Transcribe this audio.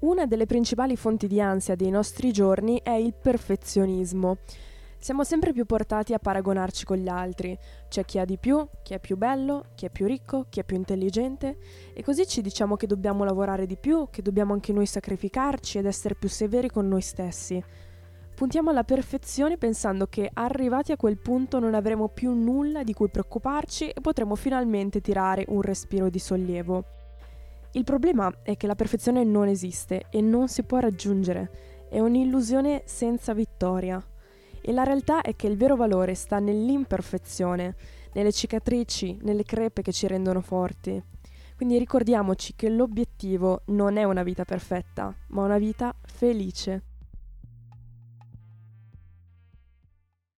Una delle principali fonti di ansia dei nostri giorni è il perfezionismo. Siamo sempre più portati a paragonarci con gli altri. C'è chi ha di più, chi è più bello, chi è più ricco, chi è più intelligente e così ci diciamo che dobbiamo lavorare di più, che dobbiamo anche noi sacrificarci ed essere più severi con noi stessi. Puntiamo alla perfezione pensando che arrivati a quel punto non avremo più nulla di cui preoccuparci e potremo finalmente tirare un respiro di sollievo. Il problema è che la perfezione non esiste e non si può raggiungere, è un'illusione senza vittoria. E la realtà è che il vero valore sta nell'imperfezione, nelle cicatrici, nelle crepe che ci rendono forti. Quindi ricordiamoci che l'obiettivo non è una vita perfetta, ma una vita felice.